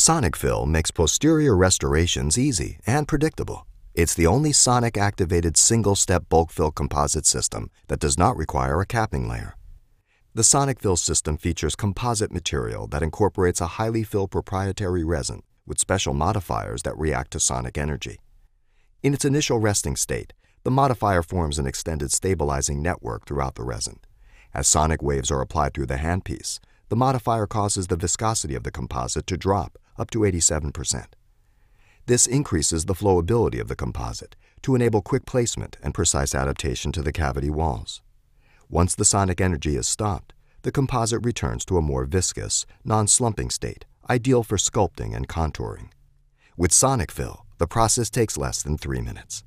Sonic Fill makes posterior restorations easy and predictable. It's the only sonic activated single step bulk fill composite system that does not require a capping layer. The Sonic Fill system features composite material that incorporates a highly filled proprietary resin with special modifiers that react to sonic energy. In its initial resting state, the modifier forms an extended stabilizing network throughout the resin. As sonic waves are applied through the handpiece, the modifier causes the viscosity of the composite to drop up to 87%. This increases the flowability of the composite to enable quick placement and precise adaptation to the cavity walls. Once the sonic energy is stopped, the composite returns to a more viscous, non-slumping state, ideal for sculpting and contouring. With Sonic Fill, the process takes less than three minutes.